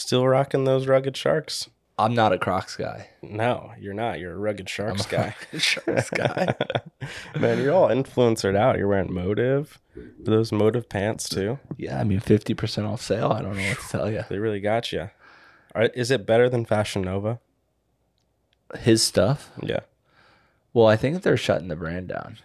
Still rocking those rugged sharks? I'm not a Crocs guy. No, you're not. You're a rugged sharks a guy. Sharks guy. Man, you're all influencered out. You're wearing Motive. Are those Motive pants too? yeah, I mean, 50% off sale. I don't know what to tell you. They really got you. Is it better than Fashion Nova? His stuff. Yeah. Well, I think they're shutting the brand down.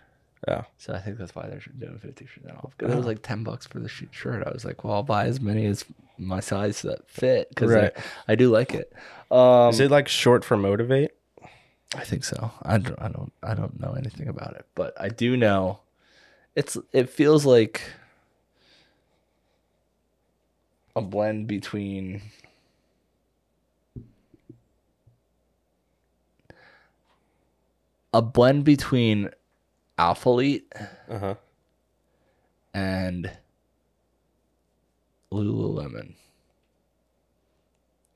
Yeah. So I think that's why they're doing 50% off. Because it was like 10 bucks for the sh- shirt. I was like, well, I'll buy as many as my size that fit because Right. I, I do like it. Um, Is it like short for motivate? I think so. I don't, I don't I don't know anything about it, but I do know it's it feels like a blend between a blend between Alphalete Uh huh. and Lululemon.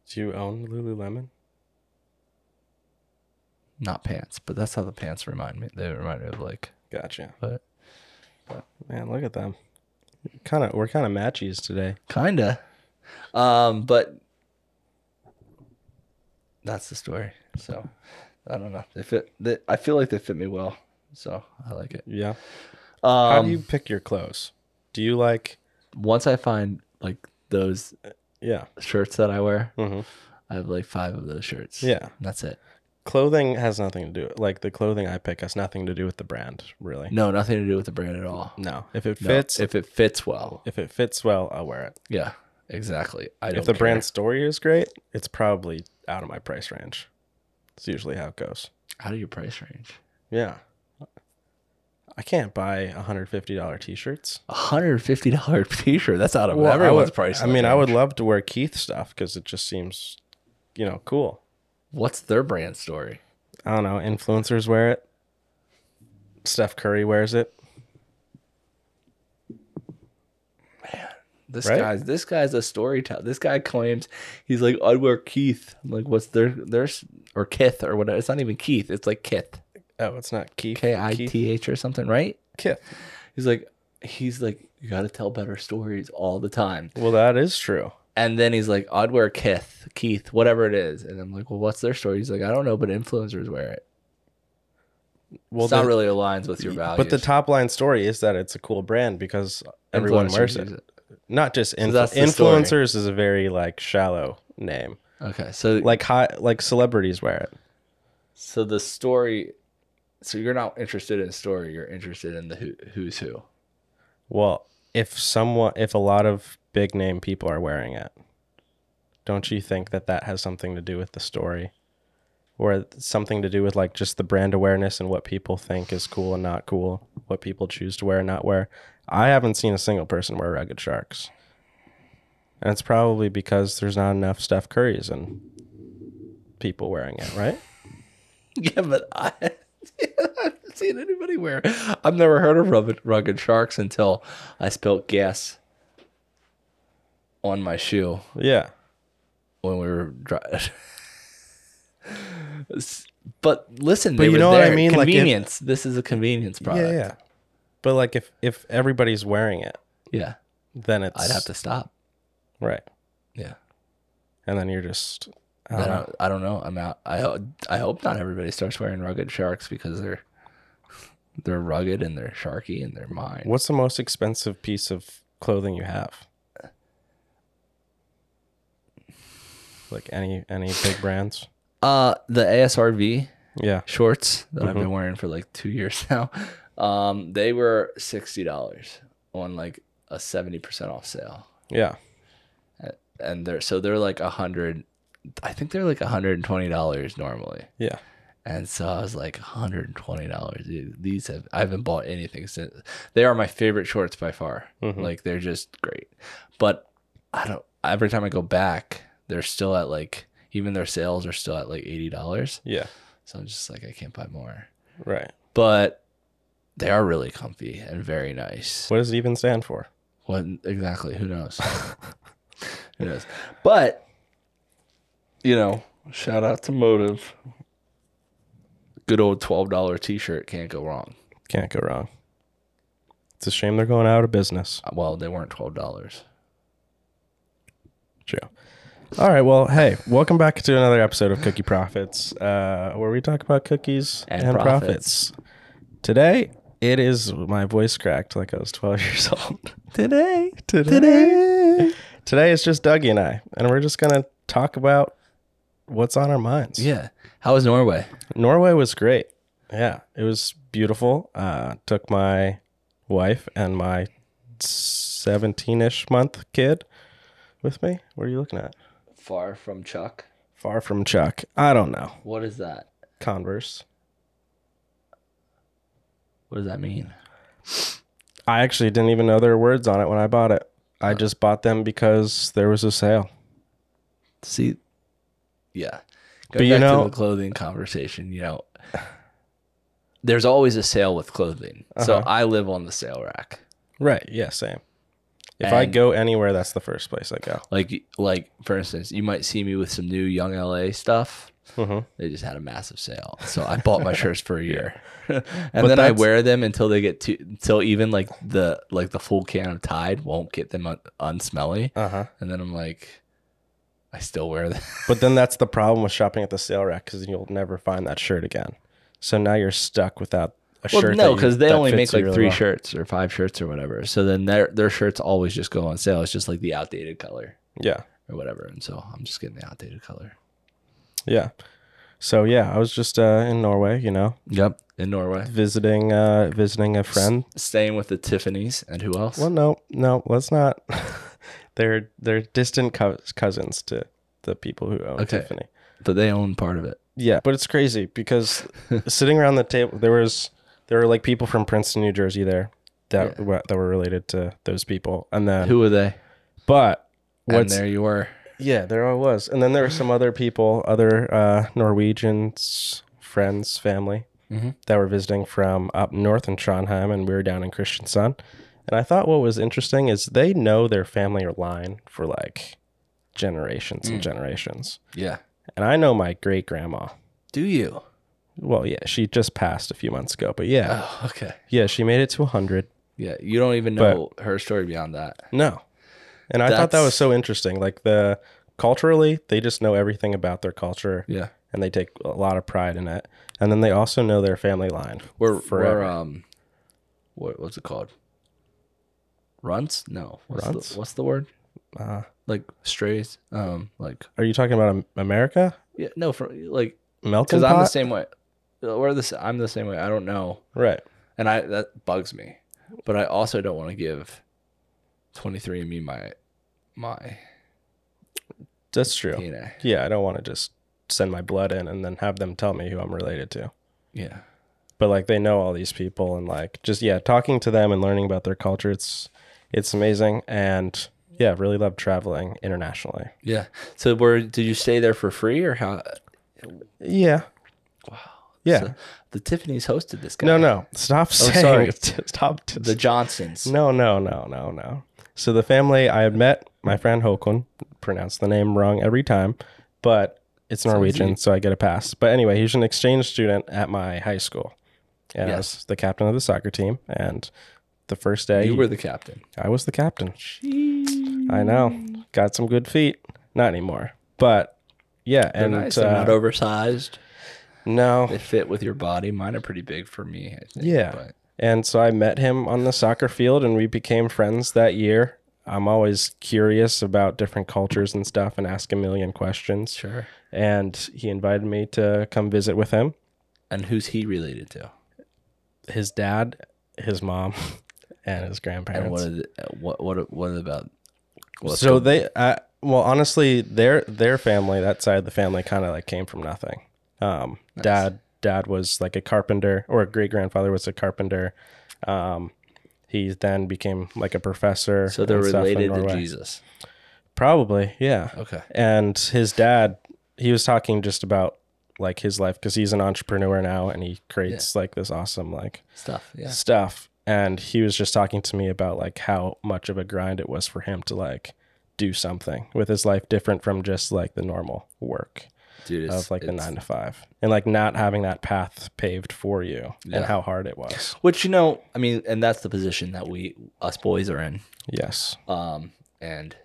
Do you own Lululemon? Not pants, but that's how the pants remind me. They remind me of like Gotcha. but Man, look at them. Kind of, we're kind of matchies today. Kinda. Um, but that's the story. So I don't know. They fit. They, I feel like they fit me well. So I like it. Yeah. Um, How do you pick your clothes? Do you like? once I find like those Yeah. shirts that I wear, hmm I have like five of those shirts. Yeah. That's it. Clothing has nothing to do. Like the clothing I pick has nothing to do with the brand, really. No, nothing to do with the brand at all. No. If it No, fits, if it fits well. if it fits well, I'll wear it. Yeah, exactly. I don't If the care. brand story is great, it's probably out of my price range. It's usually how it goes. out of your price range, Yeah. I can't buy $150 t-shirts. a hundred fifty dollar t-shirt. That's out of Well, I everyone's would- price. I mean, I would love to wear Keith stuff because it just seems, you know, cool. What's their brand story? I don't know. Influencers wear it. Steph Curry wears it. Man, this Right? guy's this guy's a storyteller. This guy claims he's like I'd wear Keith. I'm like, what's their there's or Kith or whatever? It's not even Keith. It's like Kith, Oh, it's not Keith. K I Keith. T H or something, right? Kith. He's like, he's like, you got to tell better stories all the time. Well, that is true. And then he's like, I'd wear Kith, Keith, whatever it is. And I'm like, well, what's their story? He's like, I don't know, but influencers wear it. Well, it's not really aligns with your values. But the top line story is that it's a cool brand because everyone wears use it. Not just influ- that's the story. influencers is a very like shallow name. Okay, so Like high, like celebrities wear it. so the story. So you're not interested in the story. You're interested in the who, who's who. Well, if someone, if a lot of big name people are wearing it, don't you think that that has something to do with the story, or something to do with like just the brand awareness and what people think is cool and not cool, what people choose to wear and not wear? I haven't seen a single person wear Rugged Sharks, and it's probably because there's not enough Steph Currys and people wearing it, right? Yeah, but I haven't seen anybody wear. I've never heard of rugged, rugged sharks until I spilt gas on my shoe Yeah, when we were driving. but listen, But they you were know what I there. mean? Like, if- Convenience. this is a convenience product. yeah, yeah. But like if if everybody's wearing it, Yeah, then it's I'd have to stop. right. Yeah. and then you're just I don't know. I don't know. I'm out. I I hope not everybody starts wearing rugged sharks because they're they're rugged and they're sharky and they're mine. what's the most expensive piece of clothing you have like any any big brands Uh, the ASRV yeah shorts that I've Mm-hmm. been wearing for like two years now. Um, they were sixty dollars on like a seventy percent off sale, yeah and they're so they're like a hundred. I think they're like hundred and twenty dollars normally, yeah and so I was like hundred and twenty dollars. These have I haven't bought anything since. They are my favorite shorts by far. Mhm. Like they're just great, but I don't. Every time I go back, they're still at like even their sales are still at like eighty dollars. yeah So I'm just like I can't buy more. right but they are really comfy and very nice. what does it even stand for What exactly? Who knows? who knows? But you know, shout out to Motive. Good old twelve dollar t shirt can't go wrong. can't go wrong it's a shame they're going out of business Well, they weren't twelve dollars. True. All right. Well, hey, welcome back to another episode of Cookie Profits, uh, where we talk about cookies And and, profits. profits. Today, it is my voice cracked like I was 12 years old. Today, today, today is just Dougie and I, and we're just gonna talk about what's on our minds. Yeah. How was Norway? Norway was great. Yeah, it was beautiful. Uh, took my wife and my 17-ish month kid with me. What are you looking at? Far from Chuck. Far from Chuck. I don't know. What is that? Converse. What does that mean? I actually didn't even know there were words on it when I bought it. I just bought them because there was a sale. See, yeah. But you know- the clothing conversation, you know, there's always a sale with clothing. So Uh-huh. I live on the sale rack. Right. Yeah, same. If I go anywhere, that's the first place I go. Like, like for instance, you might see me with some new Young LA stuff. Mhm. They just had a massive sale, so I bought my shirts for a year, and But then I wear them until they get to until even like the like the full can of Tide won't get them un- unsmelly, Uh-huh. and then I'm like, I still wear them. But then that's the problem with shopping at the sale rack because you'll never find that shirt again. So now you're stuck without a Well, shirt. no, because they only make like really three well. shirts or five shirts or whatever. So then their their shirts always just go on sale. It's just like the outdated color Yeah. or whatever. And so I'm just getting the outdated color. Yeah. So yeah, I was just uh, in Norway, you know, Yep, in Norway, visiting uh, visiting a friend. staying with the Tiffany's and who else? Well, no, no, let's not. they're they're distant co- cousins to the people who own Okay. Tiffany. But they own part of it. Yeah, but it's crazy because sitting around the table, there was there were like people from Princeton, New Jersey, there that Yeah. were, that were related to those people, and then Who are they? but And what's there you were. yeah, there I was, and then there were some other people, other uh, Norwegians, friends, family Mhm. that were visiting from up north in Trondheim, and we were down in Kristiansand. And I thought what was interesting is they know their family line for like generations Mm. and generations. Yeah. And I know my great grandma. Do you? Well, yeah, she just passed a few months ago, but yeah, Oh, okay. yeah, she made it to 100. Yeah, you don't even know her story beyond that. No. And I thought that was so interesting. Like the culturally, they just know everything about their culture Yeah. and they take a lot of pride in it. And then they also know their family line. We're forever. we're um, what what's it called? Runts? No. What's Runts? The, what's the word? uh, Like strays? Um, like are you talking about Am- America? yeah, no, for like Melting because I'm the pot? same way. We're the s- I'm the same way. I don't know, Right. and I that bugs me, but I also don't want to give 23andMe my my That's true. DNA. Yeah, I don't want to just send my blood in and then have them tell me who I'm related to. Yeah. But like they know all these people and like just yeah, talking to them and learning about their culture, it's it's amazing and yeah, really love traveling internationally. Yeah. So where did you stay there for free or how? Yeah. Wow. Yeah. So the Tiffany's hosted this guy. No, no. Stop oh, saying sorry. Stop. The Johnsons. No, no, no, no, no. So the family I had met my friend Håkon, pronounced the name wrong every time, but it's Norwegian, so I get a pass. But anyway, he's an exchange student at my high school. And I Yes. was the captain of the soccer team. And the first day You were the captain. I was the captain. I know. Got some good feet. Not anymore. But yeah, They're and nice. They're not uh, oversized. no. They fit with your body. Mine are pretty big for me. I think, Yeah. But And so I met him on the soccer field and we became friends that year. I'm always curious about different cultures and stuff and ask a million questions. sure. And he invited me to come visit with him. And who's he related to? His dad, his mom, and his And grandparents. what is it, what what what about? So they, uh, well, honestly, their their family, that side of the family, kind of like came from nothing. Um, Dad, dad was like a carpenter, or a great grandfather was a carpenter. Um, he then became like a professor. so they're and related to Jesus. Probably, yeah. Okay. And his dad, he was talking just about like his life because he's an entrepreneur now and he creates like this awesome like Stuff. Yeah. stuff. And he was just talking to me about like how much of a grind it was for him to like do something with his life different from just like the normal work Dude, of like the nine to five and like not having that path paved for you Yeah. and how hard it was. Which you know, I mean, and that's the position that we us boys are in. Yes. Um, and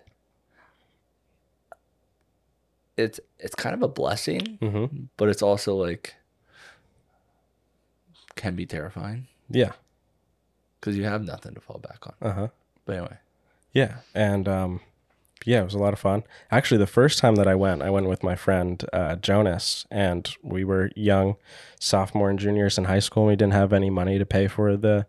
it's it's kind of a blessing, Mm-hmm. but it's also like can be terrifying Yeah. Because you have nothing to fall back on. Uh huh. But anyway, Yeah, and um, yeah, it was a lot of fun. Actually, the first time that I went, I went with my friend uh, Jonas, and we were young, sophomore and juniors in high school. And we didn't have any money to pay for the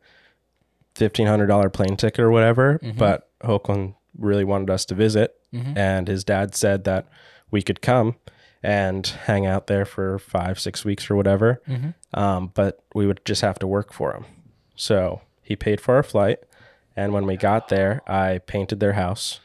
fifteen hundred dollar plane ticket or whatever. But Håkon really wanted us to visit, and his dad said that we could come and hang out there for five, six weeks or whatever. Um, but we would just have to work for him. So he paid for our flight. And when we got there, I painted their house,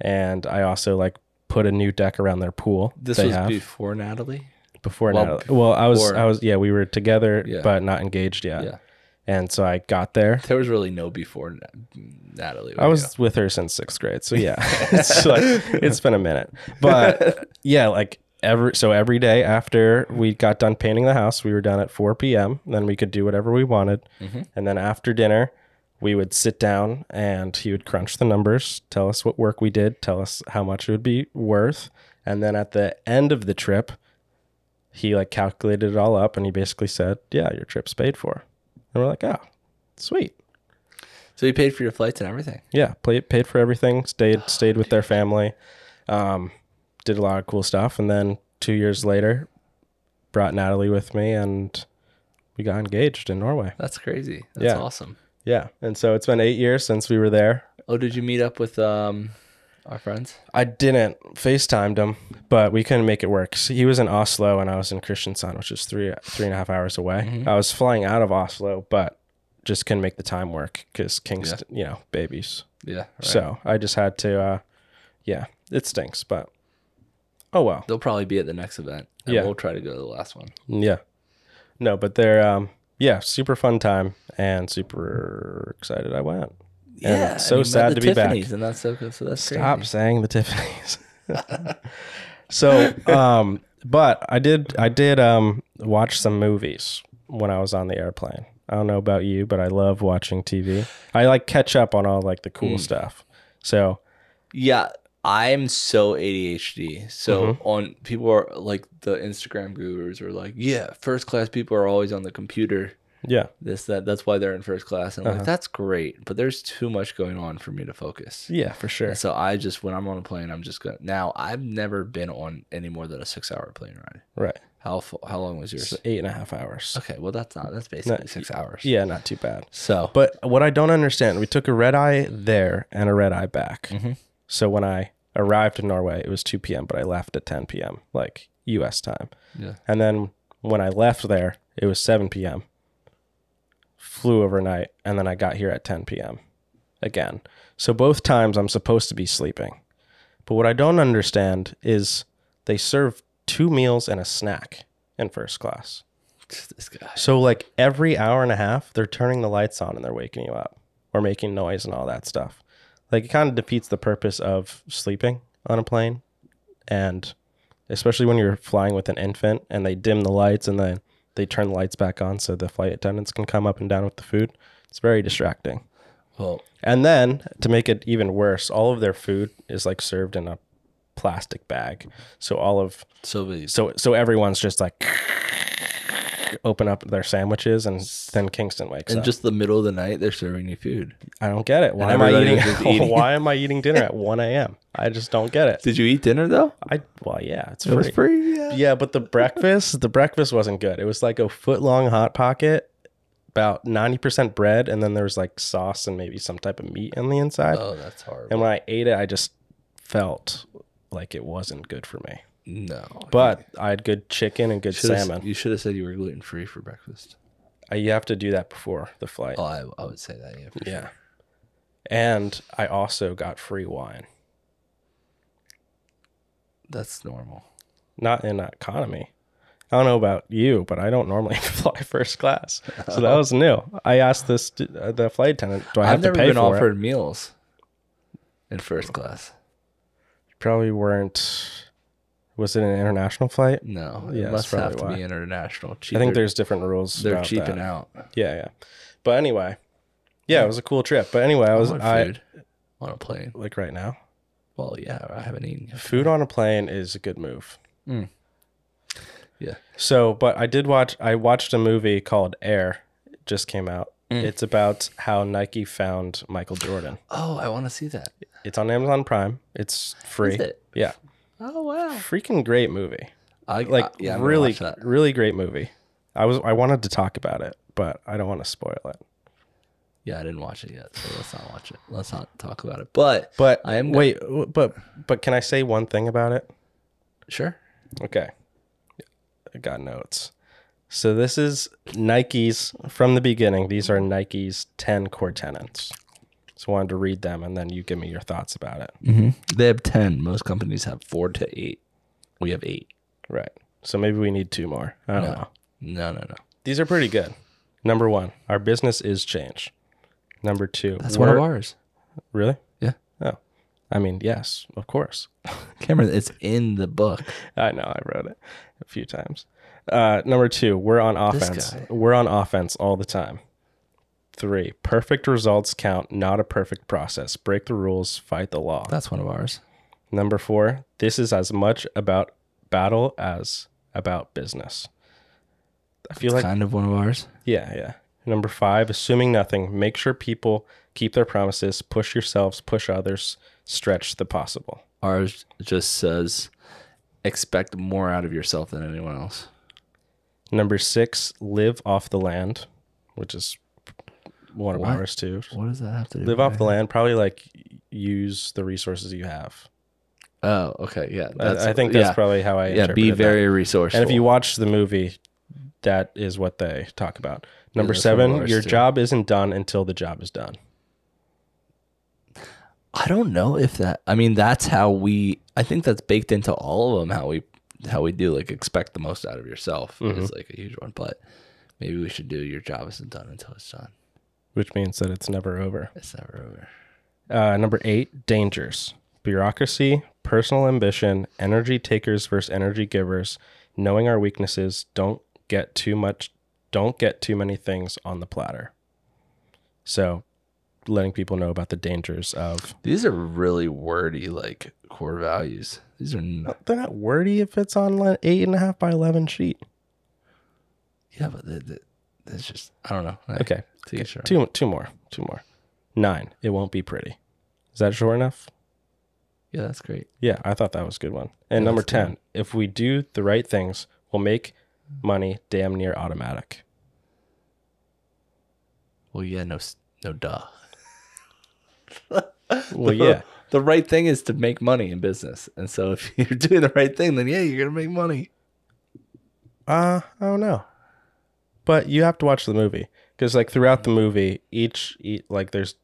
and I also like put a new deck around their pool. this was have before Natalie. before well, Natalie. Well, I was, before- I was, yeah, we were together, Yeah. but not engaged yet. Yeah. And so I got there. There was really no before Natalie. I was with her since sixth grade, so yeah, it's like it's been a minute. But yeah, like every so every day after we got done painting the house, we were done at four p.m. Then we could do whatever we wanted, and then after dinner, we would sit down and he would crunch the numbers, tell us what work we did, tell us how much it would be worth, and then at the end of the trip, he like calculated it all up, and he basically said, "Yeah, your trip's paid for," and we're like, "Oh, sweet." so you paid for your flights and everything. yeah, paid paid for everything. Stayed stayed with their family. Um, did a lot of cool stuff, and then two years later, brought Natalie with me, and we got engaged in Norway. That's crazy. That's Yeah. awesome. Yeah, and so it's been eight years since we were there. Oh, did you meet up with um our friends? I didn't FaceTimed him, but we couldn't make it work. So he was in Oslo, and I was in Kristiansand, which is three three and a half hours away. I was flying out of Oslo, but just couldn't make the time work because Kingston, you know, babies. Yeah. Right. So I just had to, uh, yeah, it stinks, but oh well. they'll probably be at the next event. And Yeah. We'll try to go to the last one. Yeah. No, but they're, um, yeah, super fun time and super excited I went. And so you sad to be back. And that's so good. So that's Stop crazy. saying the Tiffany's. so, um, but I did, I did, um, watch some movies when I was on the airplane. I don't know about you, but I love watching TV. I like catch up on all like the cool stuff. So, Yeah, I'm so ADHD. So Mm-hmm. on people are like the Instagram gurus are like, yeah, first class people are always on the computer. yeah. This that that's why they're in first class. And I'm Uh-huh. like, that's great, but there's too much going on for me to focus. Yeah, for sure. And so I just when I'm on a plane, I'm just gonna. Now I've never been on any more than a six hour plane ride. Right. How how long was yours? It's eight and a half hours. Okay, well that's not that's basically six hours. Yeah, not too bad. So But what I don't understand, we took a red eye there and a red eye back. So when I arrived in Norway, it was 2 p.m., but I left at 10 p.m., like US time. yeah, And then when I left there, it was 7 p.m. Flew overnight, and then I got here at 10 p.m. again. So both times I'm supposed to be sleeping. But what I don't understand is they serve two meals and a snack in first class. this guy. So like every hour and a half, they're turning the lights on and they're waking you up or making noise and all that stuff. Like it kind of defeats the purpose of sleeping on a plane, and especially when you're flying with an infant and they dim the lights and then they turn the lights back on so the flight attendants can come up and down with the food. It's very distracting. Well, And then to make it even worse, all of their food is like served in a plastic bag. So all of so so so everyone's just like open up their sandwiches and then Kingston wakes in up. And just the middle of the night, they're serving you food. I don't get it. Why am I eating, eating. why am I eating dinner at 1 a.m.? I just don't get it. Did you eat dinner though? I well yeah, it's It free. was free. Yeah. Yeah, but the breakfast, the breakfast wasn't good. It was like a foot long hot pocket, about 90% bread, and then there was like sauce and maybe some type of meat on the inside. Oh, that's horrible. and when I ate it, I just felt like it wasn't good for me. No, But I had good chicken and good Should've- salmon. You should have said you were gluten free for breakfast. I, you have to do that before the flight. Oh, I, I would say that. Yeah. for Yeah. sure. And I also got free wine. That's normal. Not in economy. I don't know about you, but I don't normally fly first class. So that was new. I asked this uh, the flight attendant, "Do I have I've never to pay been for offered it?" meals in first class. Probably weren't. Was it an international flight? No, it Yeah, that's must have to why. be international. I think there's different rules. they're cheaping that. out. Yeah, yeah. But anyway, yeah, it was a cool trip. But anyway, I was I food on a plane. like right now. Well, yeah, I haven't eaten. Yet. Food on a plane is a good move. Mm. Yeah. So, but I did watch. I watched a movie called Air. It just came out. Mm. It's about how Nike found Michael Jordan. Oh, I want to see that. It's on Amazon Prime. It's free. It? Yeah, Oh wow. freaking great movie. I Like I- yeah, I'm gonna really, watch that. really great movie. I was I wanted to talk about it, but I don't want to spoil it. Yeah, I didn't watch it yet, so let's not watch it. Let's not talk about it. But But I am wait, but but can I say one thing about it? sure. Okay. I got notes. So this is Nike's from the beginning. These are Nike's 10 core tenants. So I wanted to read them and then you give me your thoughts about it. Mm-hmm. They have ten. Most companies have four to eight. We have eight. Right. So maybe we need two more. I don't No. know. No, no, no. These are pretty good. Number one, our business is change. Number two, That's one of ours. Really? Yeah. Oh. I mean, yes, of course. Cameron, it's in the book. I know I wrote it a few times. Uh, number two, we're on offense. We're on offense all the time. Three, perfect results count, not a perfect process. Break the rules, fight the law. That's one of ours. Number four, this is as much about battle as about business. I feel like, kind of one of ours. yeah, yeah. Number five, assuming nothing, make sure people keep their promises, push yourselves, push others, stretch the possible. Ours just says expect more out of yourself than anyone else. Number six, live off the land, which is of What? ours too. What does that have to do? Live off the land, probably like use the resources you have. Oh, okay, yeah. I, I think that's yeah, probably how I yeah. Be interpreted that. very resourceful. And if you watch the movie, that is what they talk about. Number of seven, your too. job isn't done until the job is done. I don't know if that. I mean, that's how we. I think that's baked into all of them. How we how we do like expect the most out of yourself is mm-hmm. like a huge one. But maybe we should do your job isn't done until it's done. Which means that it's never over. It's never over. Uh, number eight, dangers. Bureaucracy, personal ambition, energy takers versus energy givers, knowing our weaknesses, don't get too much, don't get too many things on the platter. So, letting people know about the dangers of. These are really wordy like core values. These are not. They're not wordy if it's on an eight and a half by 11 sheet. Yeah, but the, they, that's just. I don't know. Hey, Okay. each their. Two, two more. Two more. Nine. It won't be pretty. Is that short enough? Yeah, that's great. Yeah, I thought that was a good one. And Yeah, number good. 10, if we do the right things, we'll make money damn near automatic. Well, yeah, no, no, duh. Well, yeah. The right thing is to make money in business, and so if you're doing the right thing, then yeah, you're gonna make money. Uh, I don't know. But you have to watch the movie because like throughout the movie, each, each like there's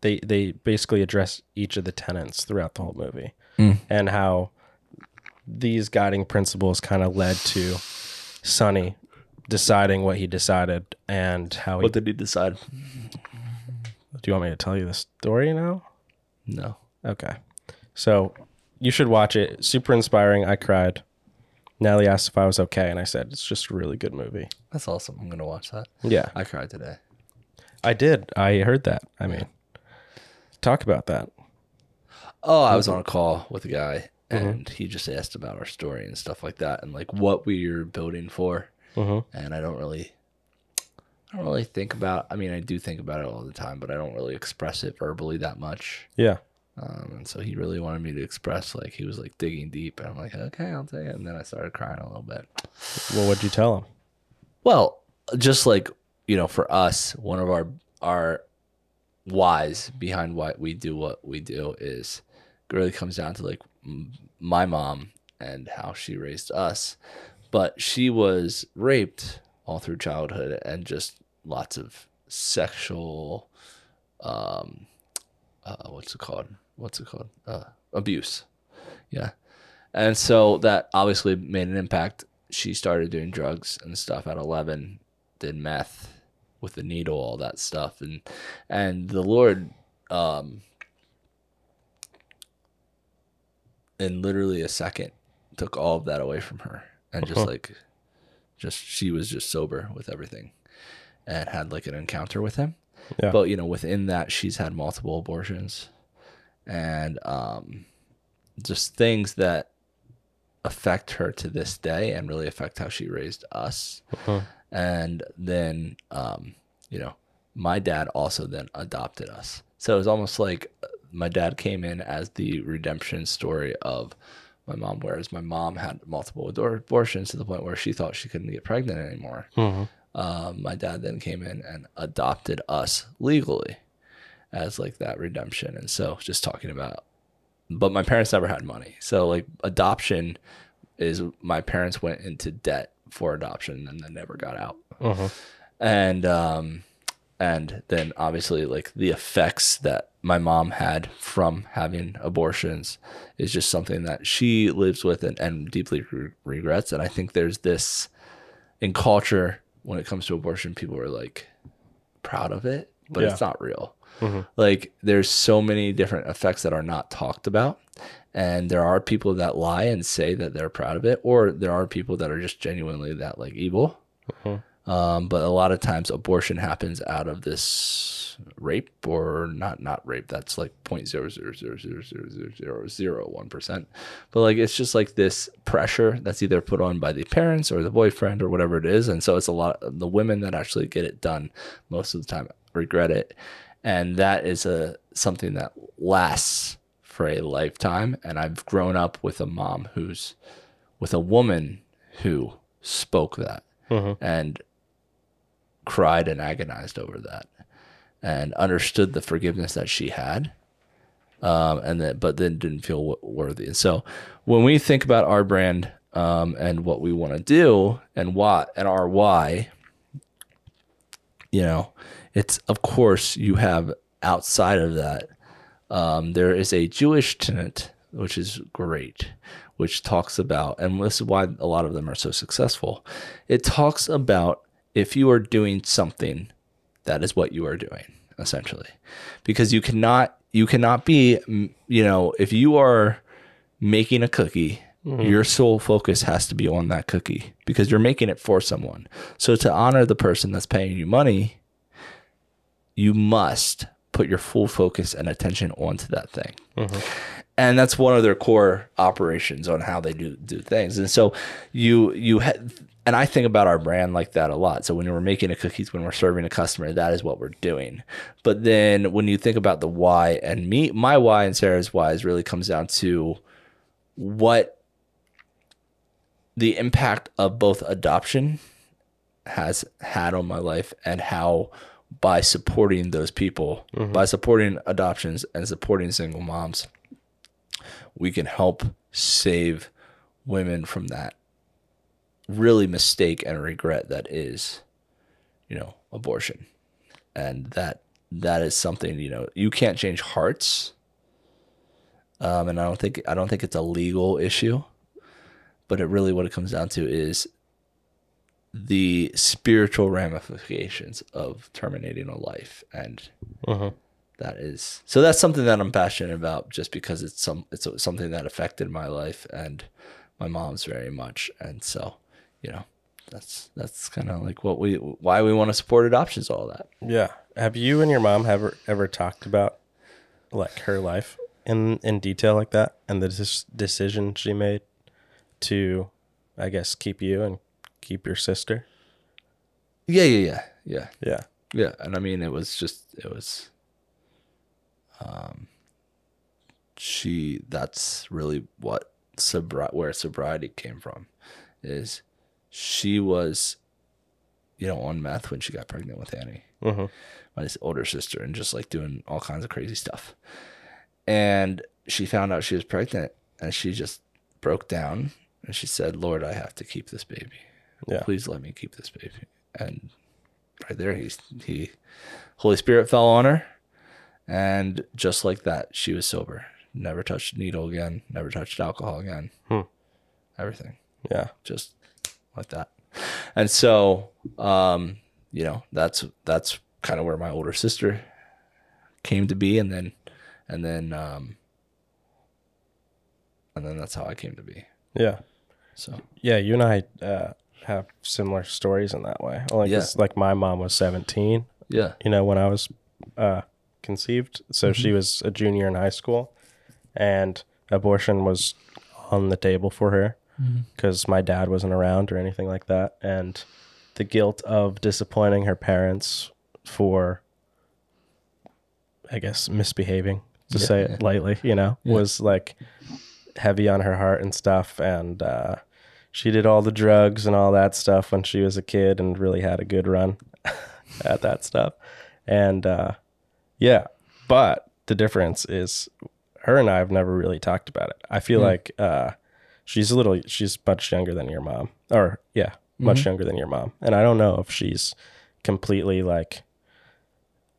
they they basically address each of the tenants throughout the whole movie Mm. and how these guiding principles kind of led to Sonny deciding what he decided and how he What did he decide? Do you want me to tell you the story now? No. Okay. So you should watch it. Super inspiring. I cried. Natalie asked if I was okay, and I said it's just a really good movie. That's awesome. I'm gonna watch that. Yeah, I cried today. I did. I heard that. I mean, talk about that. Oh, I was on a call with a guy, and he just asked about our story and stuff like that, and like what we are building for. Mm-hmm. And I don't really, I don't really think about. I mean, I do think about it all the time, but I don't really express it verbally that much. Yeah. Um, and so he really wanted me to express, like he was like digging deep, and I'm like, okay, I'll take it. And then I started crying a little bit. Well, what'd you tell him? Well, just like you know, for us, one of our our whys behind why we do what we do is it really comes down to like m- my mom and how she raised us. But she was raped all through childhood and just lots of sexual, um, uh, what's it called? What's it called? Uh, abuse. Yeah. And so that obviously made an impact. She started doing drugs and stuff at 11, did meth with the needle, all that stuff. And, and the Lord, um, in literally a second, took all of that away from her and just Uh-huh. like, just, she was just sober with everything and had like an encounter with him. Yeah. But, you know, within that, she's had multiple abortions and, um, just things that affect her to this day and really affect how she raised us. Uh-huh. And then, um, you know, my dad also then adopted us. So it was almost like uh, my dad came in as the redemption story of my mom, whereas my mom had multiple abortions to the point where she thought she couldn't get pregnant anymore. Mhm. Um, my dad then came in and adopted us legally as like that redemption. And so just talking about, but my parents never had money. So like adoption is my parents went into debt for adoption and then never got out. Mhm. And, um, and then obviously like the effects that my mom had from having abortions is just something that she lives with and, and deeply re- regrets. And I think there's this in culture when it comes to abortion, people are like proud of it, but Yeah. it's not real. Mm-hmm. Like there's so many different effects that are not talked about. And there are people that lie and say that they're proud of it, or there are people that are just genuinely that like evil. Mm-hmm. Um, but a lot of times abortion happens out of this rape or not not rape. That's like point zero zero zero zero zero zero zero zero one percent. But like it's just like this pressure that's either put on by the parents or the boyfriend or whatever it is. And so it's a lot of the women that actually get it done most of the time regret it. And that is a something that lasts for a lifetime. And I've grown up with a mom who's with a woman who spoke that and cried and agonized over that and understood the forgiveness that she had um, and that but then didn't feel w- worthy. And so when we think about our brand um, and what we want to do and why and our why you know it's of course you have outside of that um, there is a jewish tenet which is great which talks about and this is why a lot of them are so successful. It talks about if you are doing something that is what you are doing essentially. Because you cannot you cannot be you know if you are making a cookie mm-hmm. your sole focus has to be on that cookie because you're making it for someone. So to honor the person that's paying you money you must put your full focus and attention onto that thing. Mm-hmm. And that's one of their core operations on how they do do things. And so you you had and I think about our brand like that a lot. So when we're making a cookies, when we're serving a customer, that is what we're doing. But then when you think about the why and me, my why and Sarah's why is really comes down to what the impact of both adoption has had on my life and how by supporting those people, mm-hmm. by supporting adoptions and supporting single moms, we can help save women from that really mistake and regret that is, you know, abortion. And that that is something, you know, you can't change hearts. Um, and I don't think I don't think it's a legal issue, but it really what it comes down to is the spiritual ramifications of terminating a life and that is so that's something that I'm passionate about just because it's some it's something that affected my life and my mom's very much and so you know that's that's kind of like what we why we want to support adoptions all that Yeah. Have you and your mom ever ever talked about like her life in in detail like that and the des- decision she made to I guess keep you and keep your sister? yeah yeah yeah yeah Yeah. yeah and I mean it was just it was um she that's really what sobri- where sobriety came from is she was you know on meth when she got pregnant with Annie Mhm. my older sister and just like doing all kinds of crazy stuff. And she found out she was pregnant and she just broke down and she said, Lord, I have to keep this baby. Yeah. Please let me keep this baby. And right there, he's, he, Holy Spirit fell on her. And just like that, she was sober. Never touched needle again, never touched alcohol again. Hmm. Everything Yeah. just like that. And so, um, you know, that's that's kind of where my older sister came to be, and then, and then, um, and then that's how I came to be. Yeah. So Yeah, you and I uh, have similar stories in that way. Only Yeah. like my mom was 17, yeah, you know, when I was uh, conceived. So she was a junior in high school. And abortion was on the table for her because my dad wasn't around or anything like that, and the guilt of disappointing her parents for, I guess, misbehaving to Yeah, say yeah. it lightly, you know, was like heavy on her heart and stuff, and uh, she did all the drugs and all that stuff when she was a kid and really had a good run at that stuff. And uh, yeah, but the difference is her and I have never really talked about it. I feel like uh, she's a little, she's much younger than your mom, or yeah, much younger than your mom. And I don't know if she's completely like,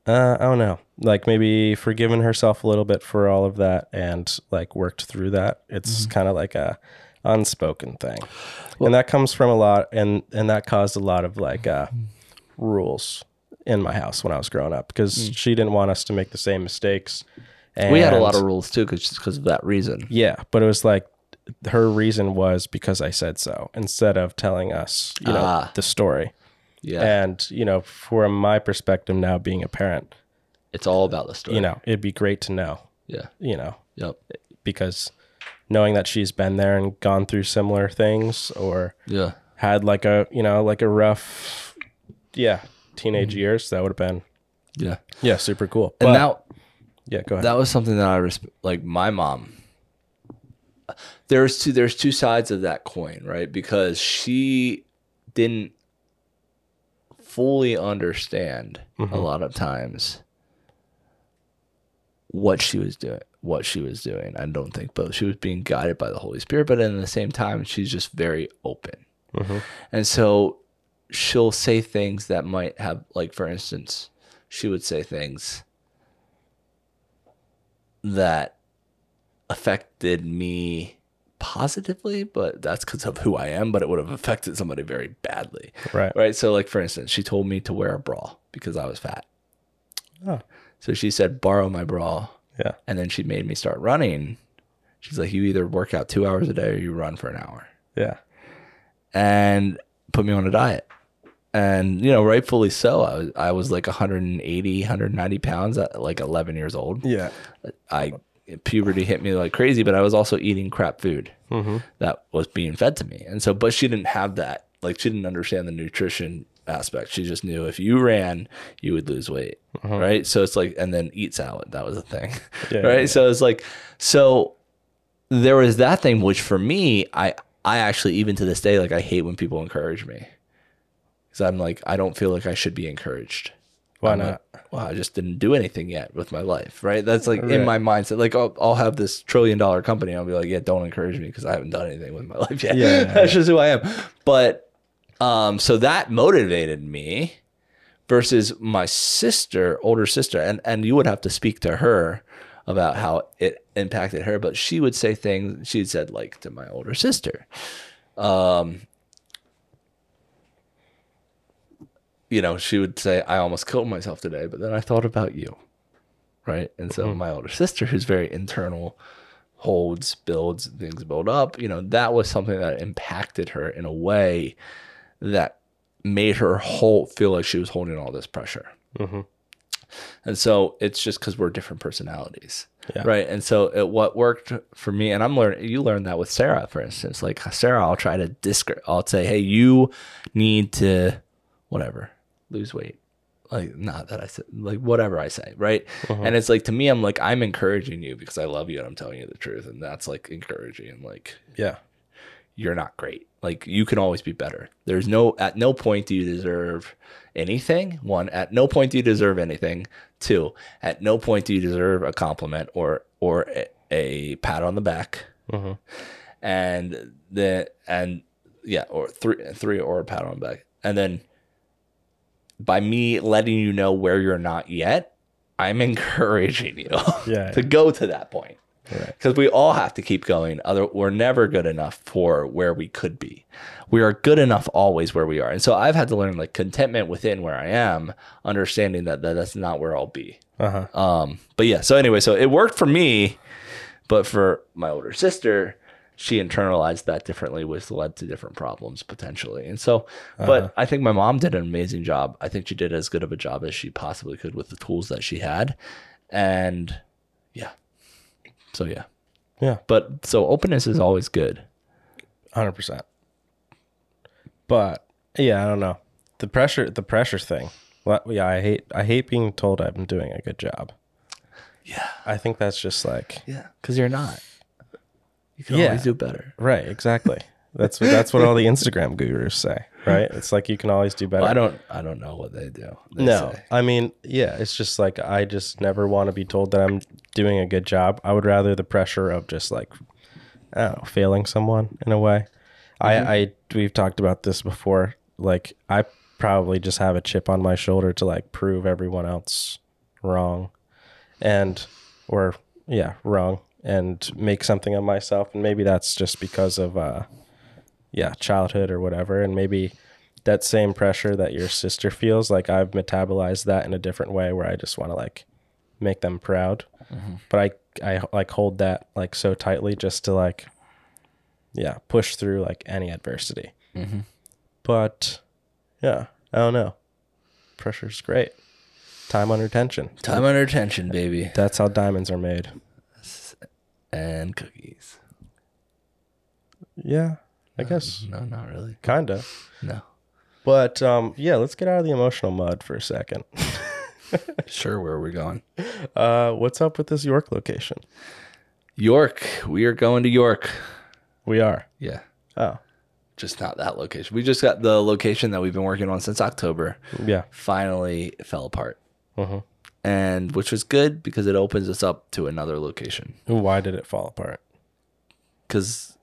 uh, I don't know, like maybe forgiven herself a little bit for all of that and like worked through that. It's kind of like a unspoken thing, and that comes from a lot, and and that caused a lot of like uh, rules in my house when I was growing up because she didn't want us to make the same mistakes. And we had a lot of rules too, because of that reason. yeah, but it was like her reason was because I said so instead of telling us, you know, Ah. the story. Yeah, And, you know, from my perspective now being a parent, it's all about the story. you know, it'd be great to know, Yeah. you know, Yep. because knowing that she's been there and gone through similar things or Yeah. had like a, you know, like a rough, yeah, teenage Mm-hmm. years, that would have been, Yeah. yeah, super cool. And But- now yeah, go ahead. that was something that I resp- like my mom. There's two there's two sides of that coin, right? Because she didn't fully understand a lot of times what she was doing, what she was doing. I don't think both. She was being guided by the Holy Spirit, but at the same time, she's just very open. Mhm. And so she'll say things that might have, like, for instance, she would say things that affected me positively, but that's because of who I am, but it would have affected somebody very badly. right. Right. So, like, for instance, she told me to wear a bra because I was fat. Oh, So she said, borrow my bra. yeah. And then she made me start running. She's like, you either work out two hours a day or you run for an hour. Yeah. And put me on a diet. And, you know, rightfully so. I was, I was like 180, 190 pounds at like 11 years old. Yeah. I puberty hit me like crazy, but I was also eating crap food Mm-hmm. that was being fed to me. And so, but she didn't have that. Like, she didn't understand the nutrition aspect. She just knew if you ran, you would lose weight. Right. So it's like, and then eat salad. That was a thing. Yeah, right. yeah, So it's like, so there was that thing, which for me, I, I actually, even to this day, like, I hate when people encourage me. Cause I'm like, I don't feel like I should be encouraged. Why I'm not? like, well, I just didn't do anything yet with my life, right? That's like Right. in my mindset. Like I'll, I'll have this trillion dollar company. I'll be like, yeah, don't encourage me because I haven't done anything with my life yet. Yeah, yeah, That's just who I am. But um, so that motivated me versus my sister, older sister, and and you would have to speak to her about how it impacted her. But she would say things she said like to my older sister. Um, you know, she would say, I almost killed myself today, but then I thought about you. Right. And so my older sister, who's very internal, holds, builds, things build up, you know, that was something that impacted her in a way that made her whole feel like she was holding all this pressure. Mm-hmm. And so it's just because we're different personalities. Yeah. Right. And so it, what worked for me, and I'm learning, you learned that with Sarah, for instance. Like Sarah, I'll try to disc, I'll say, hey, you need to, whatever, lose weight. Like, not that I said, like, whatever I say. Right. And it's like, to me, I'm like, I'm encouraging you because I love you and I'm telling you the truth. And that's like encouraging. And like, Yeah. you're not great. Like you can always be better. There's no at no point do you deserve anything. One, at no point do you deserve anything. Two, at no point do you deserve a compliment or or a, a pat on the back. Mm-hmm. And the and yeah, or three three or a pat on the back. And then by me letting you know where you're not yet, I'm encouraging you Yeah. to go to that point Right. because we all have to keep going. Other, we're never good enough for where we could be. We are good enough always where we are, and so I've had to learn like contentment within where I am, understanding that, that that's not where I'll be. Uh huh. Um, but yeah, so anyway, so it worked for me, but for my older sister, she internalized that differently, which led to different problems potentially. And so, uh-huh. but I think my mom did an amazing job. I think she did as good of a job as she possibly could with the tools that she had, and yeah, so yeah. Yeah. But so openness is always good. Hundred percent. But yeah, I don't know. The pressure, the pressure thing. Well, yeah, I hate, I hate being told I'm doing a good job. Yeah. I think that's just like Yeah. Because you're not. You can Yeah. always do better. right, exactly. That's what that's what all the Instagram gurus say, right? It's like you can always do better. I don't. I don't know what they do. They no, say. I mean, yeah, it's just like I just never want to be told that I'm doing a good job. I would rather the pressure of just like, I don't know, failing someone in a way. I, mm-hmm. I, we've talked about this before. Like, I probably just have a chip on my shoulder to like prove everyone else wrong, and or yeah, wrong, and make something of myself. And maybe that's just because of, uh, yeah, childhood or whatever, and maybe that same pressure that your sister feels like i've metabolized that in a different way where i just want to like make them proud. But i i like hold that like so tightly just to like yeah push through like any adversity. But yeah i don't know. Pressure's great. Time under tension. Time under tension, baby, that's how diamonds are made and cookies. yeah i guess No, not really. kinda No. but um yeah let's get out of the emotional mud for a second Sure, where are we going? uh what's up with this york location York. We are going to York. we are Yeah. oh Just not that location. We just got the location that we've been working on since October. yeah Finally fell apart. Mhm. And which was good because it opens us up to another location. Why did it fall apart? Because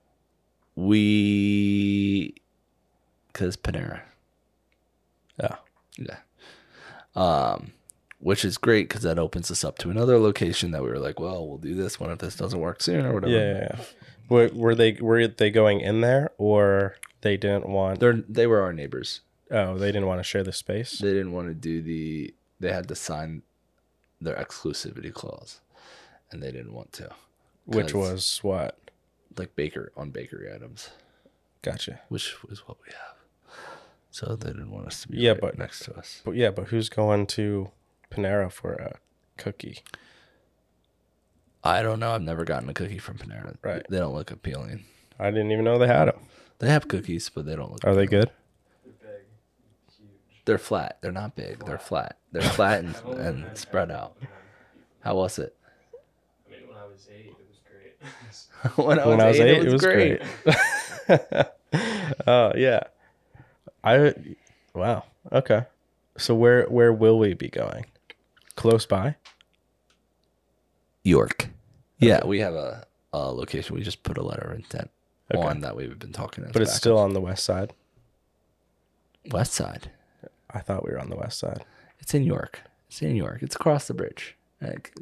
we. Because Panera. Yeah. Yeah. Um, which is great because that opens us up to another location that we were like, well, we'll do this one if this doesn't work soon or whatever. Yeah, yeah, yeah. Were, were they were they going in there or they didn't want? They're they were our neighbors. oh, they didn't want to share the space. They didn't want to do the. They had to sign their exclusivity clause, and they didn't want to. Which was what? like baker on bakery items, Gotcha. which is what we have. So they didn't want us to be Yeah, right but- next to us. But yeah, but who's going to Panera for a cookie? I don't know. I've never gotten a cookie from Panera. Right. They don't look appealing. I didn't even know they had them. They have cookies, but they don't look. Are they good? They're flat. They're not big. They're flat. They're flat and, and spread out. How was it? I mean, when I was eight, it was great. when I When I was eight, it was great. Oh yeah. I wow. Okay. So where where will we be going? Close by? York. Yeah, we have a, a location. We just put a letter of intent Okay. on that we've been talking. About. But it's still on the west side. west side. I thought we were on the west side. It's in York. It's in York. It's across the bridge. Like,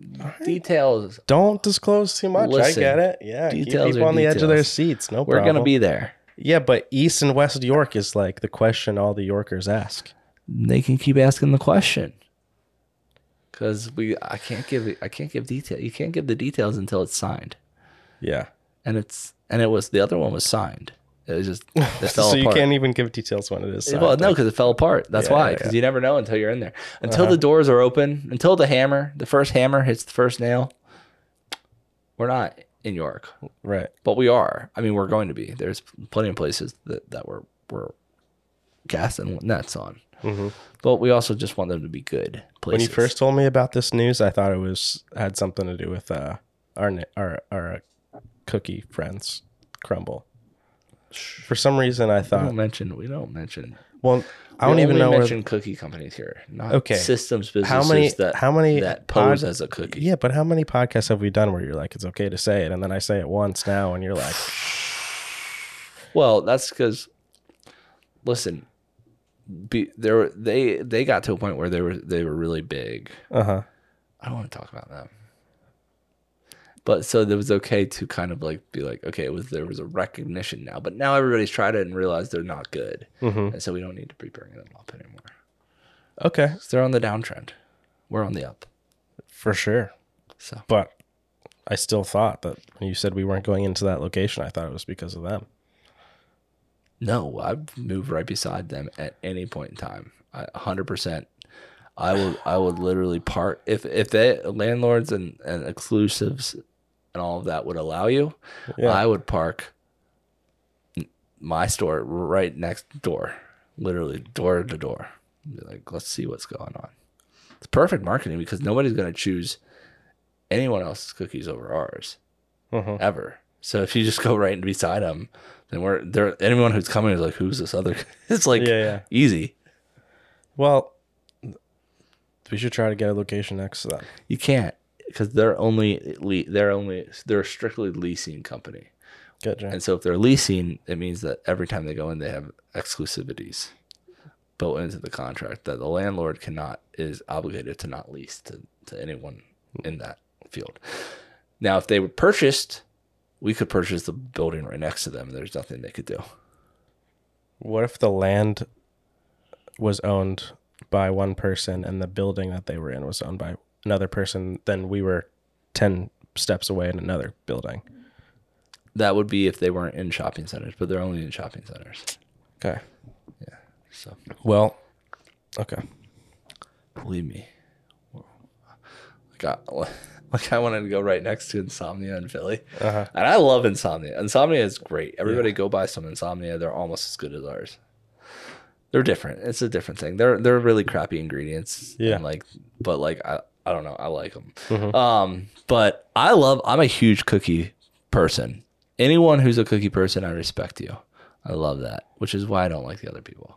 Details. Don't disclose too much. Listen, I get it. Yeah, keep details people are on the edge of their seats. No We're problem. gonna be there. Yeah, but East and West York is like the question all the Yorkers ask. They can keep asking the question. Cause we, I can't give, I can't give detail. You can't give the details until it's signed. Yeah. And it's, and it was the other one was signed. It was just it fell so you can't even give details when it is. well, no, because it fell apart. That's Yeah, why. Because yeah. Uh-huh. you never know until you're in there. Until the doors are open. Until the hammer, the first hammer hits the first nail. We're not in York, right. but we are. I mean, we're going to be. There's plenty of places that that we're we're casting nets on. But we also just want them to be good places. Mm-hmm. When you first told me about this news, I thought it was had something to do with uh, our our our cookie friends, Crumbl. For some reason, I we thought. don't mention we don't mention. Well, I we don't even know. Where, mention cookie companies here, not Okay. systems businesses how many that how many that pose pod- as a cookie. Yeah, but how many podcasts have we done where you're like, it's okay to say it, and then I say it once now, and you're like, Well, that's because, listen, be, there they they got to a point where they were they were really big. uh huh. I don't want to talk about them, but so it was okay to kind of like be like, okay, it was there was a recognition now, but now everybody's tried it and realized they're not good, Mm-hmm. and so we don't need to be bringing them up anymore. Okay, 'Cause they're on the downtrend. We're on the up. for sure. So But I still thought that when you said we weren't going into that location, I thought it was because of them. no, I've moved right beside them at any point in time. I, 100%. I would I would literally part if if they landlords and, and exclusives and all of that would allow you, Yeah. I would park my store right next door, literally door to door. Be like, let's see what's going on. It's perfect marketing because nobody's going to choose anyone else's cookies over ours Mhm. ever. So if you just go right beside them, then we're there. Anyone who's coming is like, who's this other? It's like Yeah, yeah. easy. Well, we should try to get a location next to them. You can't because they're only they're only they're a strictly leasing company. Jen. And so if they're leasing, it means that every time they go in, they have exclusivities built into the contract that the landlord cannot is obligated to not lease to, to anyone in that field. Now, if they were purchased, we could purchase the building right next to them. There's nothing they could do. What if the land was owned by one person and the building that they were in was owned by another person? Then we were 10 steps away in another building. That would be if they weren't in shopping centers, but they're only in shopping centers. Okay. Yeah. So Well, okay. believe me, like I, like I wanted to go right next to Insomnia in Philly. Uh-huh. And I love Insomnia. Insomnia is great. Everybody go buy some Insomnia. They're almost as good as ours. They're different. It's a different thing. They're they're really crappy ingredients. Yeah. And like, but like I I don't know. I like them. Mhm. Um, but I love. I'm a huge cookie person. Anyone who's a cookie person, I respect you. I love that, which is why I don't like the other people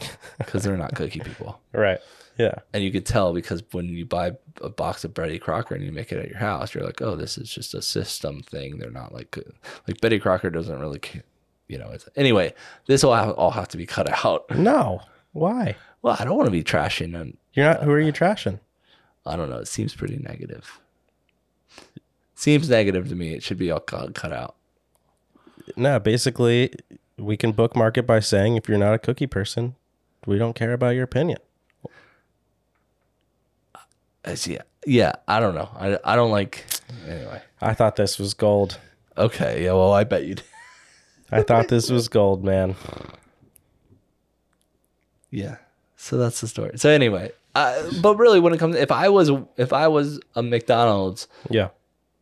because they're not cookie people. Right. Yeah. And you could tell because when you buy a box of Betty Crocker and you make it at your house, you're like, oh, this is just a system thing. They're not like like Betty Crocker doesn't really, you know. It's, anyway, this will have, all have to be cut out. No. Why? Well, I don't want to be trashing, and You're not. Who are you trashing? I don't know. It seems pretty negative. Seems negative to me. It should be all cut, cut out. No. Basically, we can bookmark it by saying if you're not a cookie person, we don't care about your opinion. I see. Yeah, I don't know. I, I don't like. Anyway, I thought this was gold. okay. Yeah. Well, I bet you. I thought this was gold, man. Yeah. So that's the story. So anyway, uh, but really, when it comes, if I was if I was a McDonald's Yeah.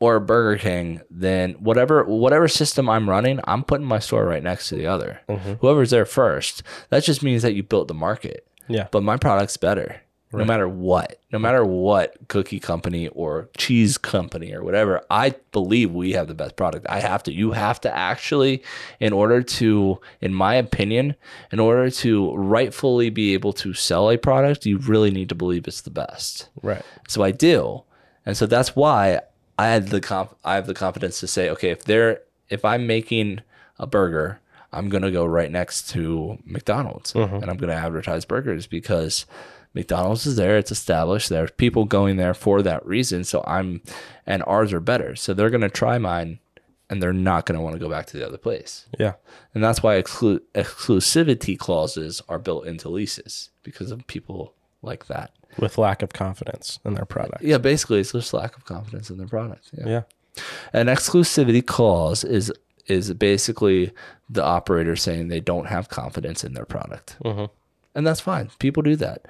or a Burger King, then whatever whatever system I'm running, I'm putting my store right next to the other. Whoever's there first, that just means that you built the market. Yeah. But my product's better. No matter what, no matter what cookie company or cheese company or whatever, I believe we have the best product. I have to. You have to actually, in order to, in my opinion, in order to rightfully be able to sell a product, you really need to believe it's the best. Right. So I do, and so that's why I had the conf- I have the confidence to say, okay, if they're if I'm making a burger, I'm gonna go right next to McDonald's, mm-hmm. and I'm gonna advertise burgers because McDonald's is there, it's established. There's people going there for that reason. So I'm, and ours are better. So they're gonna try mine, and they're not gonna want to go back to the other place. Yeah. And that's why exclu- exclusivity clauses are built into leases because of people like that. With lack of confidence in their product. Yeah, basically, it's just lack of confidence in their product. Yeah. Yeah. An exclusivity clause is is basically the operator saying they don't have confidence in their product, Mhm. And that's fine. People do that.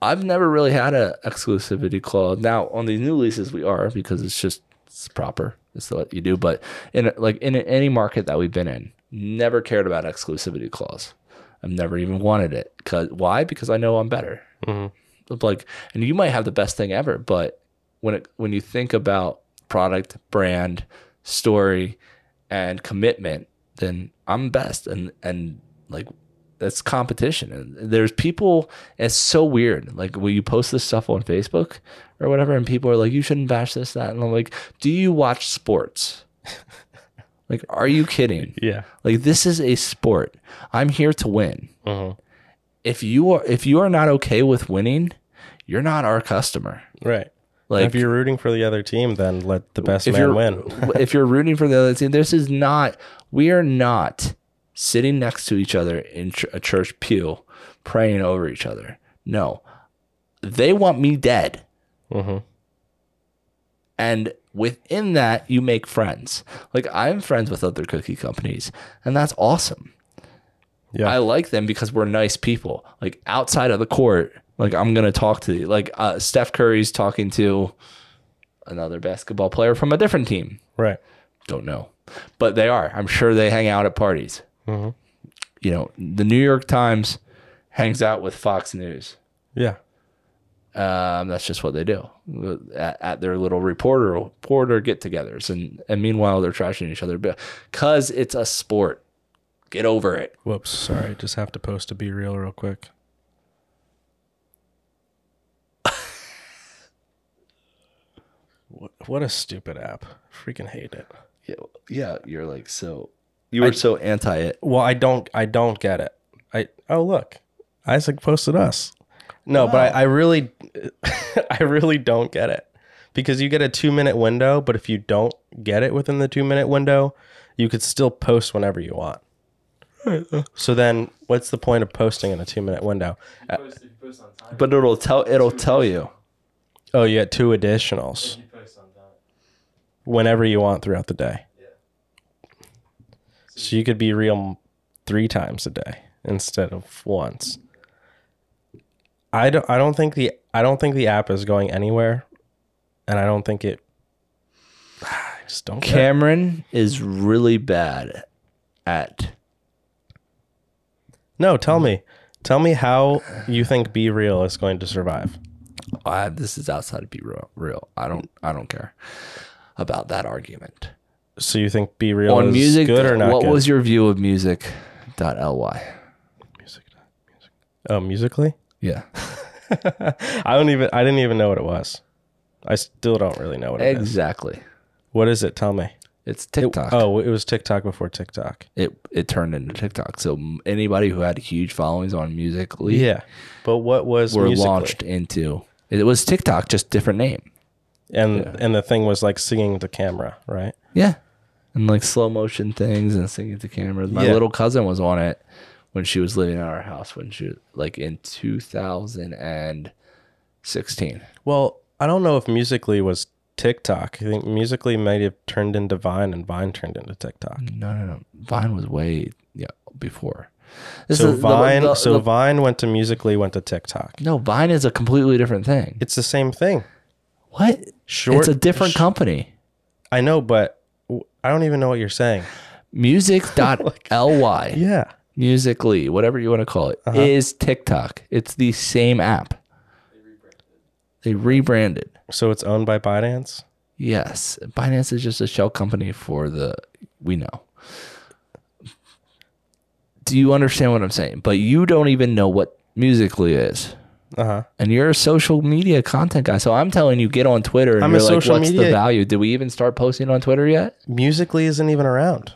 I've never really had an exclusivity clause. Now on these new leases, we are because it's just it's proper. It's what you do. But in like in any market that we've been in, never cared about exclusivity clause. I've never even wanted it. Cause why? Because I know I'm better Mhm. like and you might have the best thing ever but when it when you think about product brand story and commitment then i'm best and and like that's competition and there's people it's so weird like when you post this stuff on facebook or whatever and people are like you shouldn't bash this that and i'm like do you watch sports like are you kidding Yeah. like this is a sport i'm here to win Mhm. if you are if you are not okay with winning, you're not our customer. Right. Like if you're rooting for the other team, then let the best man win. if you're rooting for the other team, this is not we are not sitting next to each other in a church pew praying over each other. No. They want me dead. Mhm. And within that, you make friends. Like I'm friends with other cookie companies, and that's awesome. Yeah. I like them because we're nice people. Like outside of the court, like I'm gonna talk to you. Like uh, Steph Curry's talking to another basketball player from a different team. Right. Don't know, but they are. I'm sure they hang out at parties. Mhm. You know, the New York Times hangs out with Fox News. Yeah. Um, that's just what they do at, at their little reporter reporter get-togethers, and and meanwhile they're trashing each other because it's a sport. Get over it. Whoops. Sorry. Just have to post a be real real quick. what, what a stupid app. Freaking hate it. Yeah, yeah. You're like so. You were so anti it. Well, I don't I don't get it. I oh look. Isaac posted us. No, but I, I really I really don't get it. Because you get a two minute window, but if you don't get it within the two minute window, you could still post whenever you want. So then what's the point of posting in a two minute window? Post, you post But it'll tell it'll tell you. Oh, you get two additionals you post on time. whenever you want throughout the day. So you could be real three times a day instead of once. I don't I don't think the I don't think the app is going anywhere. And I don't think it I just don't care. Cameron is really bad at No, tell me. Tell me how you think Be Real is going to survive. I, this is outside of be real. Real. I don't. I don't care about that argument. So you think Be Real On is music, good or not what good? was your view of music.ly? music? Oh, musically? Yeah, I don't even I didn't even know what it was. I still don't really know what it is. exactly. What is it? Tell me. It's It- TikTok. oh, it was TikTok before TikTok. it it turned into TikTok. So anybody who had huge followings on Musically, Yeah. But what was were Musical.ly? launched into. It was TikTok, just different name. and and the thing was like singing to camera, right? Yeah. And like slow motion things and singing to cameras. My Yeah. little cousin was on it when she was living at our house when she like in 2016. Well, I don't know if Musically was TikTok. I think Musically might have turned into Vine, and Vine turned into TikTok. No, no, no. Vine was way yeah before. This So is the- Vine, the- so the- Vine went to Musically, went to TikTok. no, Vine is a completely different thing. It's the same thing. What? Short. it's a different sh- company. I know, but I don't even know what you're saying. Music.ly. Yeah. Musically, whatever you want to call it, is Uh-huh. TikTok. It's the same app. They rebranded. So it's owned by Binance. Yes, Binance is just a shell company for the we know. Do you understand what I'm saying? But you don't even know what Musically is. Uh huh. And you're a social media content guy. So I'm telling you, get on Twitter and I'm you're a like, social what's the value? Did we even start posting on Twitter yet? Musically isn't even around.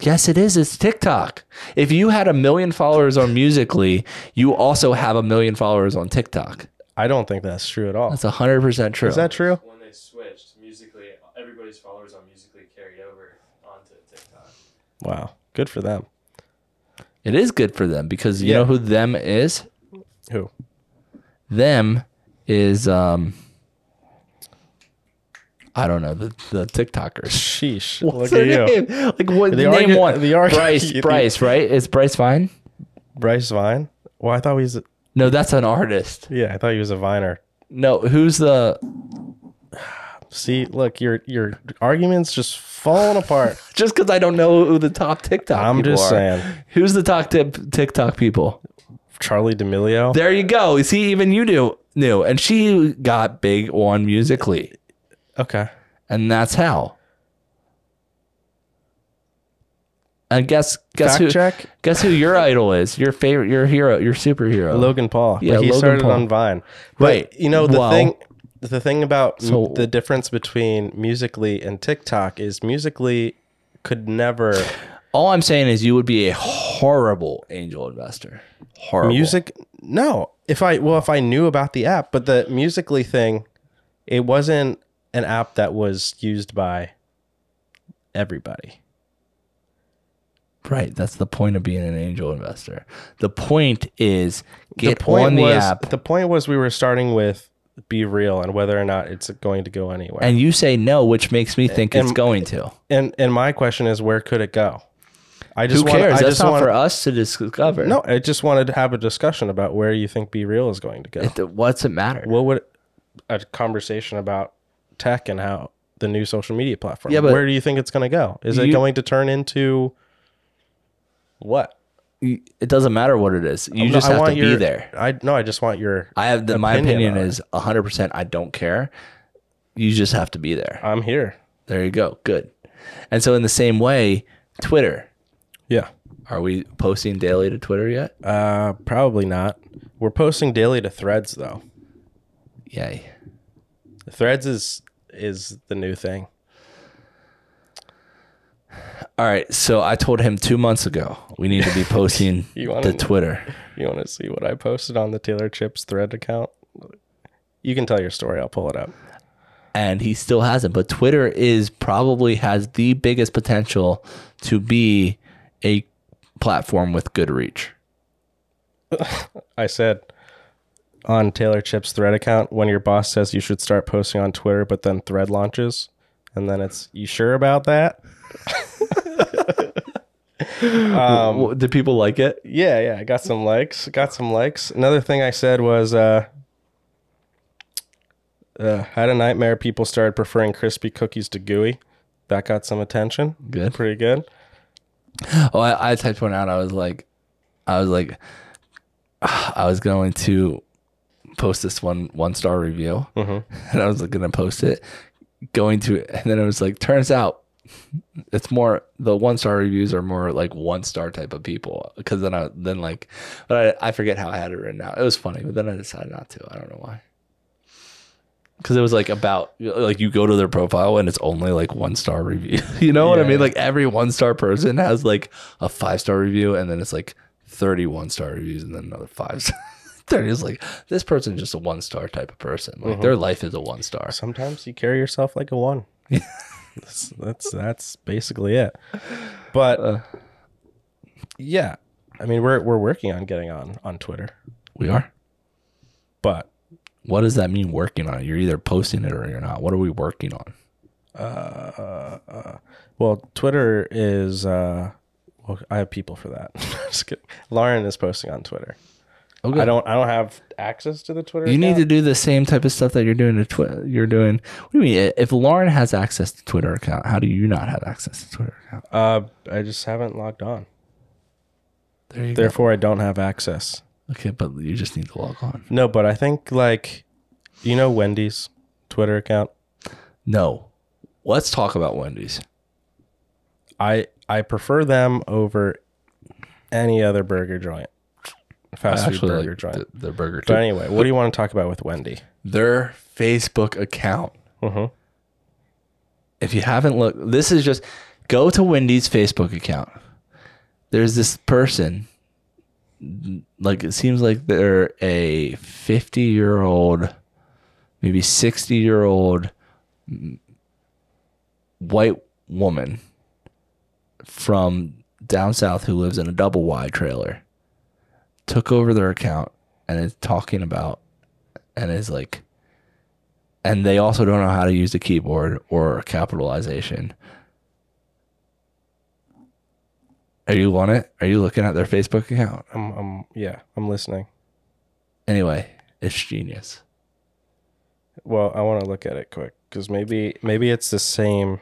Yes, it is. It's TikTok. If you had a million followers on Musically, you also have a million followers on TikTok. I don't think that's true at all. That's 100% true. Is that true? When they switched, musically, everybody's followers on musically carried over onto TikTok. Wow. Good for them. it is good for them because you Yeah. know who them is? Who? Them is um I don't know the the TikTokers. Sheesh. What's Look at their you. name? Like what The name argu- one? the argu- Bryce Bryce right? Is Bryce Vine. Bryce Vine? Well, I thought he was. A, No, that's an artist. yeah, I thought he was a Viner. No, who's the? See, look, your your arguments just falling apart. Just because I don't know who the top TikTok. I'm people just are. saying. Who's the top tip TikTok people? Charli D'Amelio. There you go. See, even you do knew, and she got big on Musically, Okay. and that's how. And guess guess Fact who? check. Guess who your idol is? Your favorite, your hero, your superhero. Logan Paul. Yeah, but he Logan started Paul. on Vine. But, Right. You know the Well- thing. The thing about m- So- the difference between Musically and TikTok is Musically could never All I'm saying is you would be a horrible angel investor. Horrible. music. No, if I well, if I knew about the app, but the Musically thing, it wasn't an app that was used by everybody. Right. That's the point of being an angel investor. The point is get the point on the was app the point was we were starting with be real and whether or not it's going to go anywhere. and you say no, which makes me think it's going to. And and my question is, where could it go? I Who just want. cares? I That's just not want. for us to discover. No, I just wanted to have a discussion about where you think Be Real is going to go. It, what's it matter? what would a conversation about tech and how the new social media platform. Yeah, but- where do you think it's going to go? Is it going to turn into what? It doesn't matter what it is. You No, just have want to be there. I no, I just want your. I have the, my opinion opinion on is 100% I don't care. You just have to be there. I'm here. There you go. Good. And so in the same way, Twitter. Yeah. Are we posting daily to Twitter yet? Uh, probably not. We're posting daily to Threads though. Yay. Threads is is the new thing. All right. So I told him two months ago we need to be posting You wanna to? Twitter. You want to see what I posted on the Taylor Chips Thread account? You can tell your story. I'll pull it up. and he still hasn't. But Twitter is probably has the biggest potential to be a platform with good reach. I said on Taylor Chip's Thread account when your boss says you should start posting on Twitter, but then Thread launches, and then it's you sure about that? um, Did people like it? yeah, yeah, I got some likes. Got some likes. Another thing I said was uh, uh, had a nightmare. People started preferring crispy cookies to gooey. That got some attention. Good. Pretty good. Oh, I, I typed one out. I was like, I was like, I was going to post this one one star review, Mhm. and I was like, gonna post it, going to, and then it was like, turns out it's more the one star reviews are more like one star type of people because then I then like, but I, I forget how I had it written out. It was funny, but then I decided not to. I don't know why. Because it was like about like you go to their profile and it's only like one star review. you know what I mean? yeah. Like every one star person has like a five star review and then it's like 31 star reviews and then another five star. 30 is like this person's just a one star type of person. Like their life is a one star. sometimes you carry yourself like a one. that's, that's that's basically it. But Uh. yeah, I mean we're we're working on getting on on Twitter, We are. but What does that mean working on it? You're either posting it or you're not. What are we working on? uh, uh, well, Twitter is uh, well, I have people for that. Just kidding. Lauren is posting on Twitter. Okay. I don't I don't have access to the Twitter. You need to do the same type of stuff that you're doing to Twitter. You're doing. What do you mean? If Lauren has access to Twitter account, how do you not have access to Twitter account? Uh, I just haven't logged on. There you go. Therefore, I don't have access. Okay, but you just need to log on. No, but I think like, you know, Wendy's Twitter account. No. Let's talk about Wendy's. I I prefer them over any other burger joint, fast I food actually burger like joint. the, the burger but too. anyway, what do you want to talk about with Wendy? Their Facebook account. hmm If you haven't looked, this is just go to Wendy's Facebook account. There's this person, like it seems like they're a 50 year old, maybe 60 year old white woman from down south who lives in a double wide trailer took over their account and is talking about and is like and they also don't know how to use the keyboard or capitalization. Are you on it? Are you looking at their Facebook account? I'm I'm yeah, I'm listening. Anyway, it's genius. Well, I want to look at it quick because maybe maybe it's the same.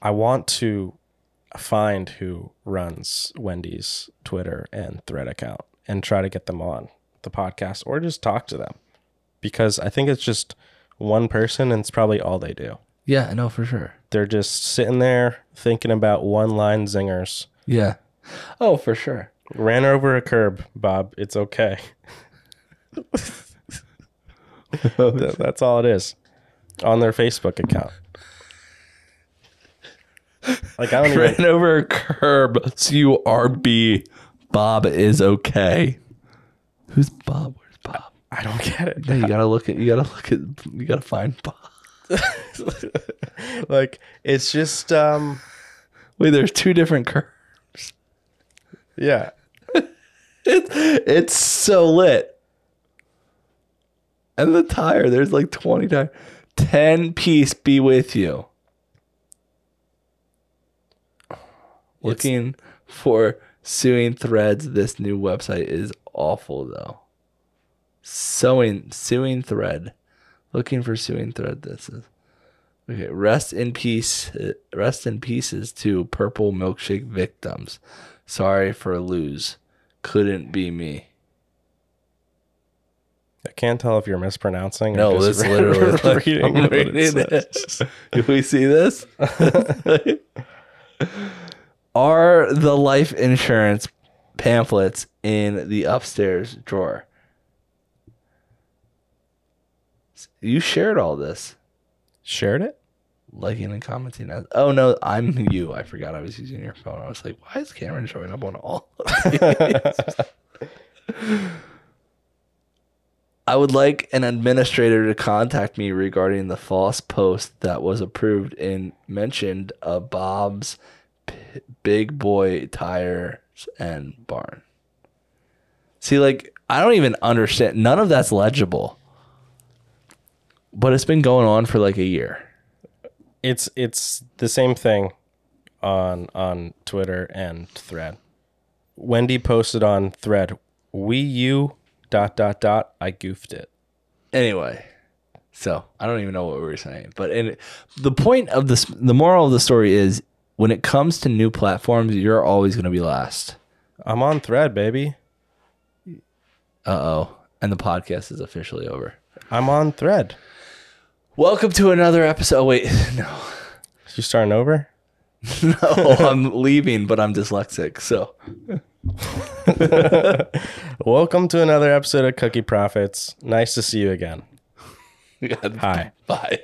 I want to find who runs Wendy's Twitter and Thread account and try to get them on the podcast or just talk to them because I think it's just one person and it's probably all they do. Yeah, I know for sure. They're just sitting there thinking about one line zingers. Yeah. Oh, for sure. Ran over a curb, Bob. It's okay. Th- That's all it is on their Facebook account. Like I don't even. Ran over a curb. C U R B. Bob is okay. Who's Bob? Where's Bob? I don't get it. Yeah, you gotta look at. You gotta look at. You gotta find Bob. like it's just um Wait, there's two different curves. Yeah. It's it's so lit. And the tire, there's like 20 tire. 10 piece be with you. Looking for sewing threads. This new website is awful though. Sewing sewing thread. Looking for sewing thread. This is okay. Rest in peace. Rest in pieces to purple milkshake victims. Sorry for a lose. Couldn't be me. I can't tell if you're mispronouncing. or No, just this literally. like, reading I'm it reading says. it. Can we see this? Are the life insurance pamphlets in the upstairs drawer? You shared all this, Shared it. Liking and commenting. That. Oh no, I'm you. I forgot I was using your phone. I was like, why is Cameron showing up on all? Of? I would like an administrator to contact me regarding the false post that was approved and mentioned a Bob's P- Big Boy Tires and Barn. See, like, I don't even understand. None of that's legible. But it's been going on for like a year. It's it's the same thing on on Twitter and Thread. Wendy posted on Thread, "We you dot dot dot. I goofed it." Anyway, so I don't even know what we were saying, but in the point of this, the moral of the story is when it comes to new platforms, you're always going to be last. I'm on Thread, baby. Uh oh, and the podcast is officially over. I'm on Thread. Welcome to another episode. Oh, wait, no, You starting over? no, I'm leaving, but I'm dyslexic, so Welcome to another episode of Cookie Profits. Nice to see you again. Hi. Bye.